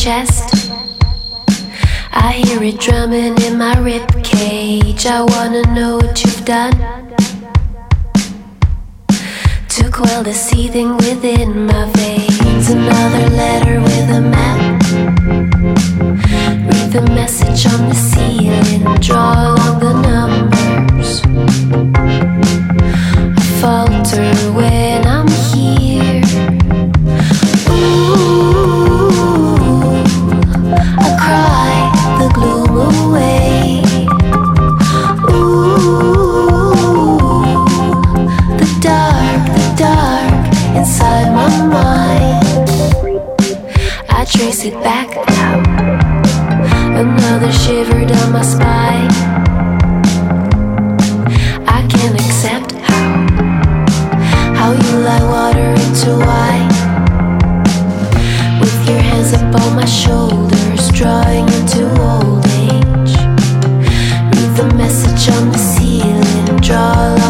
chest. I hear it drumming in my rib cage. I wanna know what you've done to quell the seething within my veins. Another letter with a map. Read the message on the ceiling. Draw along the numbers. Trace it back. Another shiver down my spine. I can't accept how how you lie water into wine. With your hands up on my shoulders, drawing into old age. Read the message on the ceiling, draw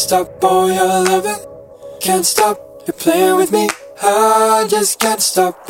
stop all your loving. Can't stop, you're playing with me. I just can't stop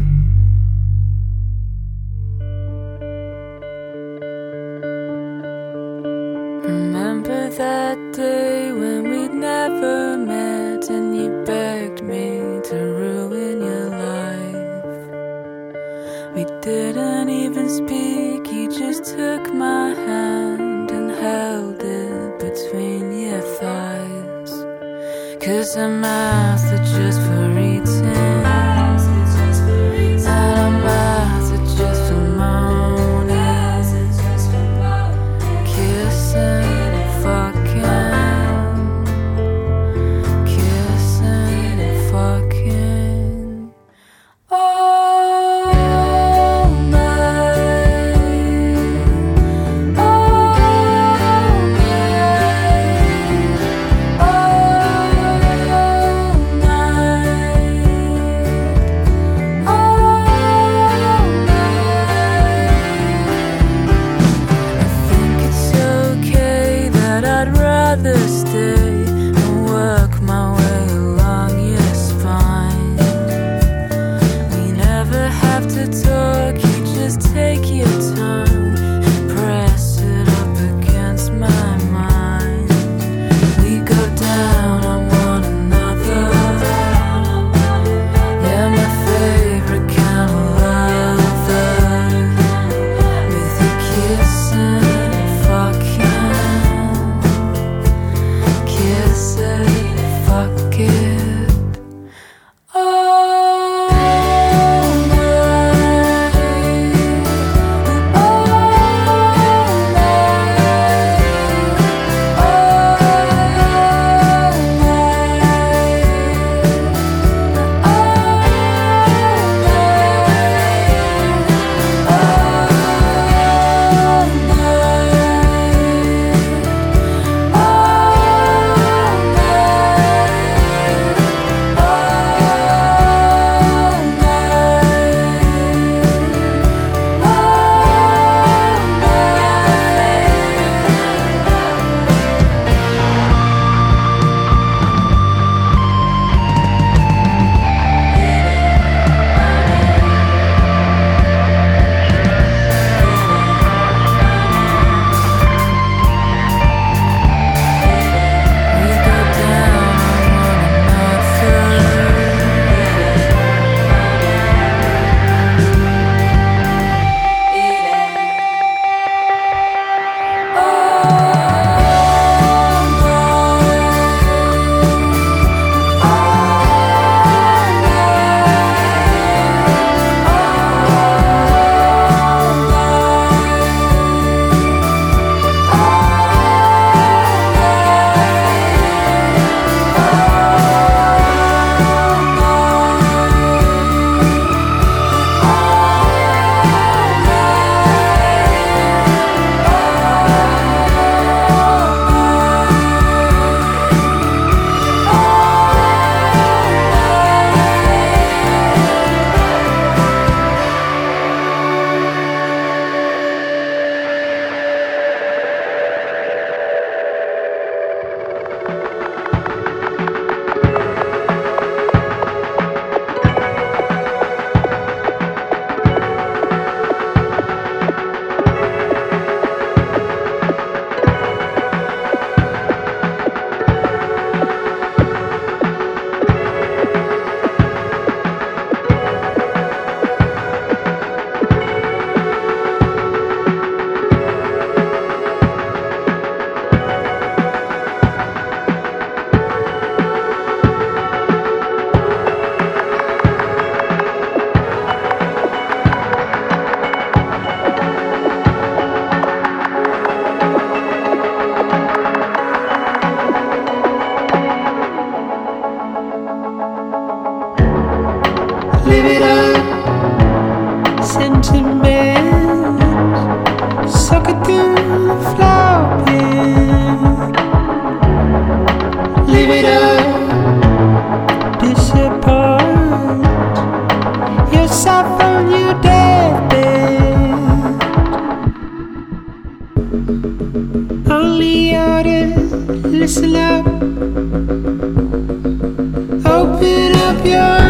Father's Day. listen up. Open up your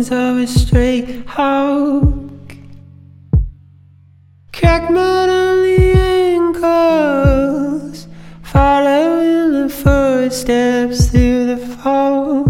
bones of a stray hawk. Crack mud on the ankles, following the footsteps through the fog.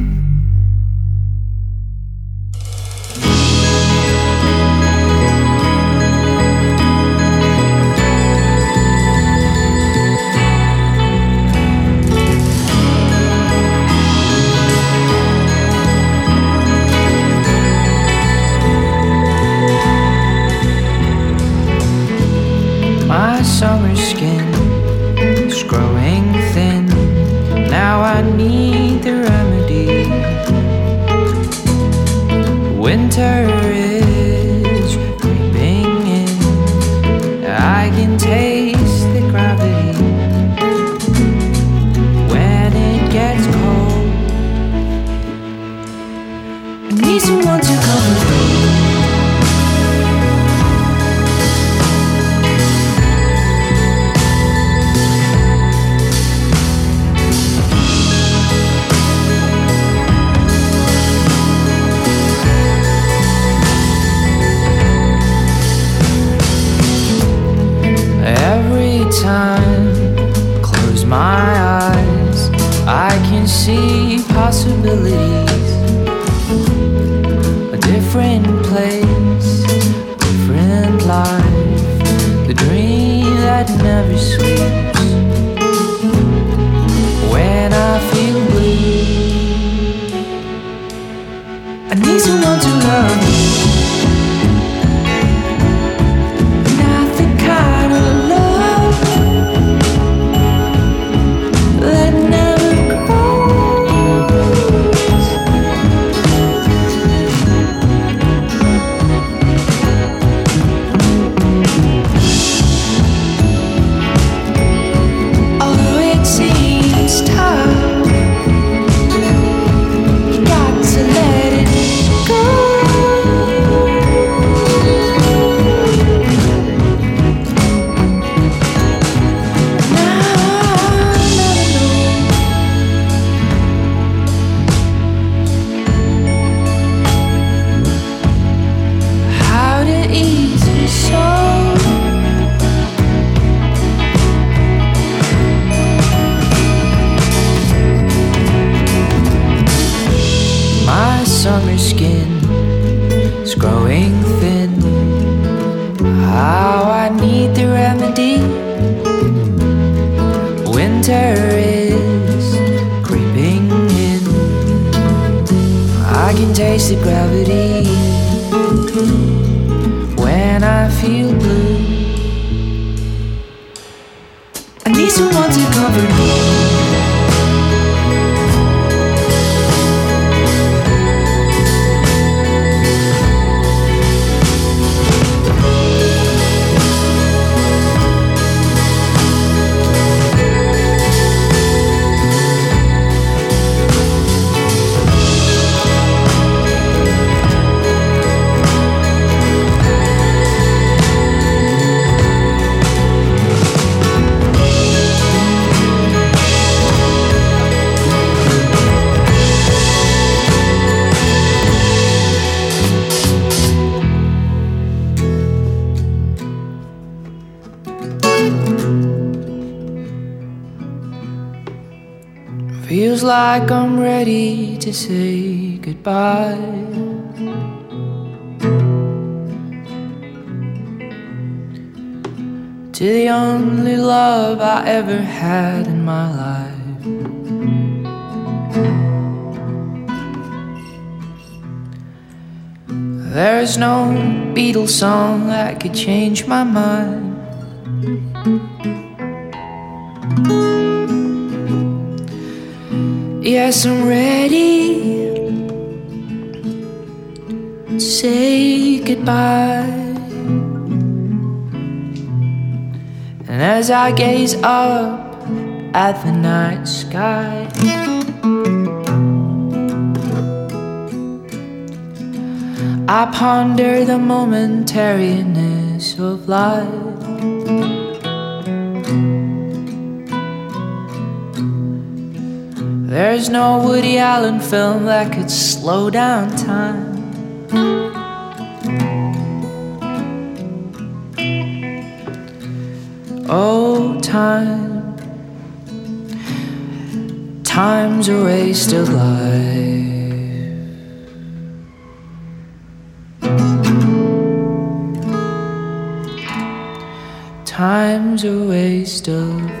to say goodbye. To the only love I ever had in my life. There is no Beatles song that could change my mind. Yes, I'm ready to say goodbye. And as I gaze up at the night sky, I ponder the momentariness of life. There's no Woody Allen film that could slow down time. Oh, time, time's a waste of life. Time's a waste of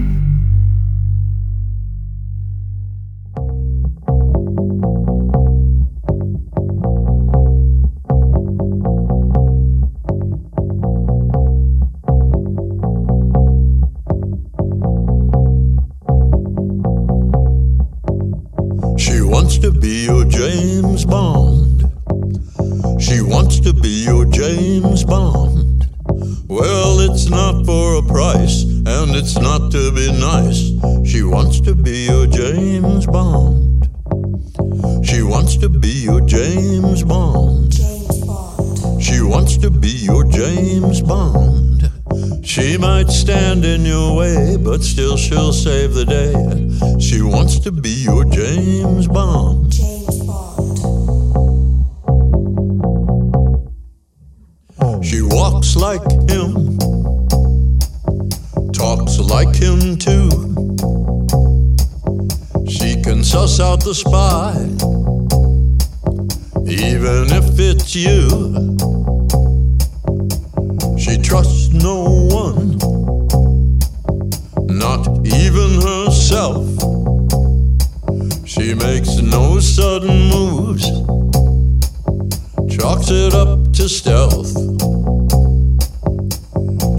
him too. She can suss out the spy, even if it's you. She trusts no one, not even herself. She makes no sudden moves, chalks it up to stealth.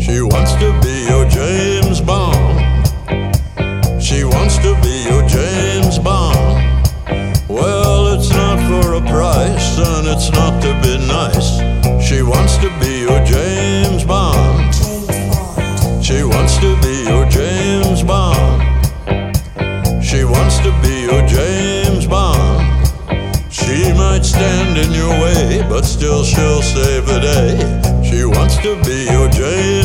She wants to be your James Bond. She wants to be your James Bond. Well, it's not for a price, and it's not to be nice. She wants to be your James Bond. She wants to be your James Bond. She wants to be your James Bond. She might stand in your way, but still she'll save the day. She wants to be your James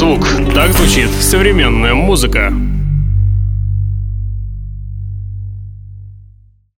звук. Так звучит современная музыка.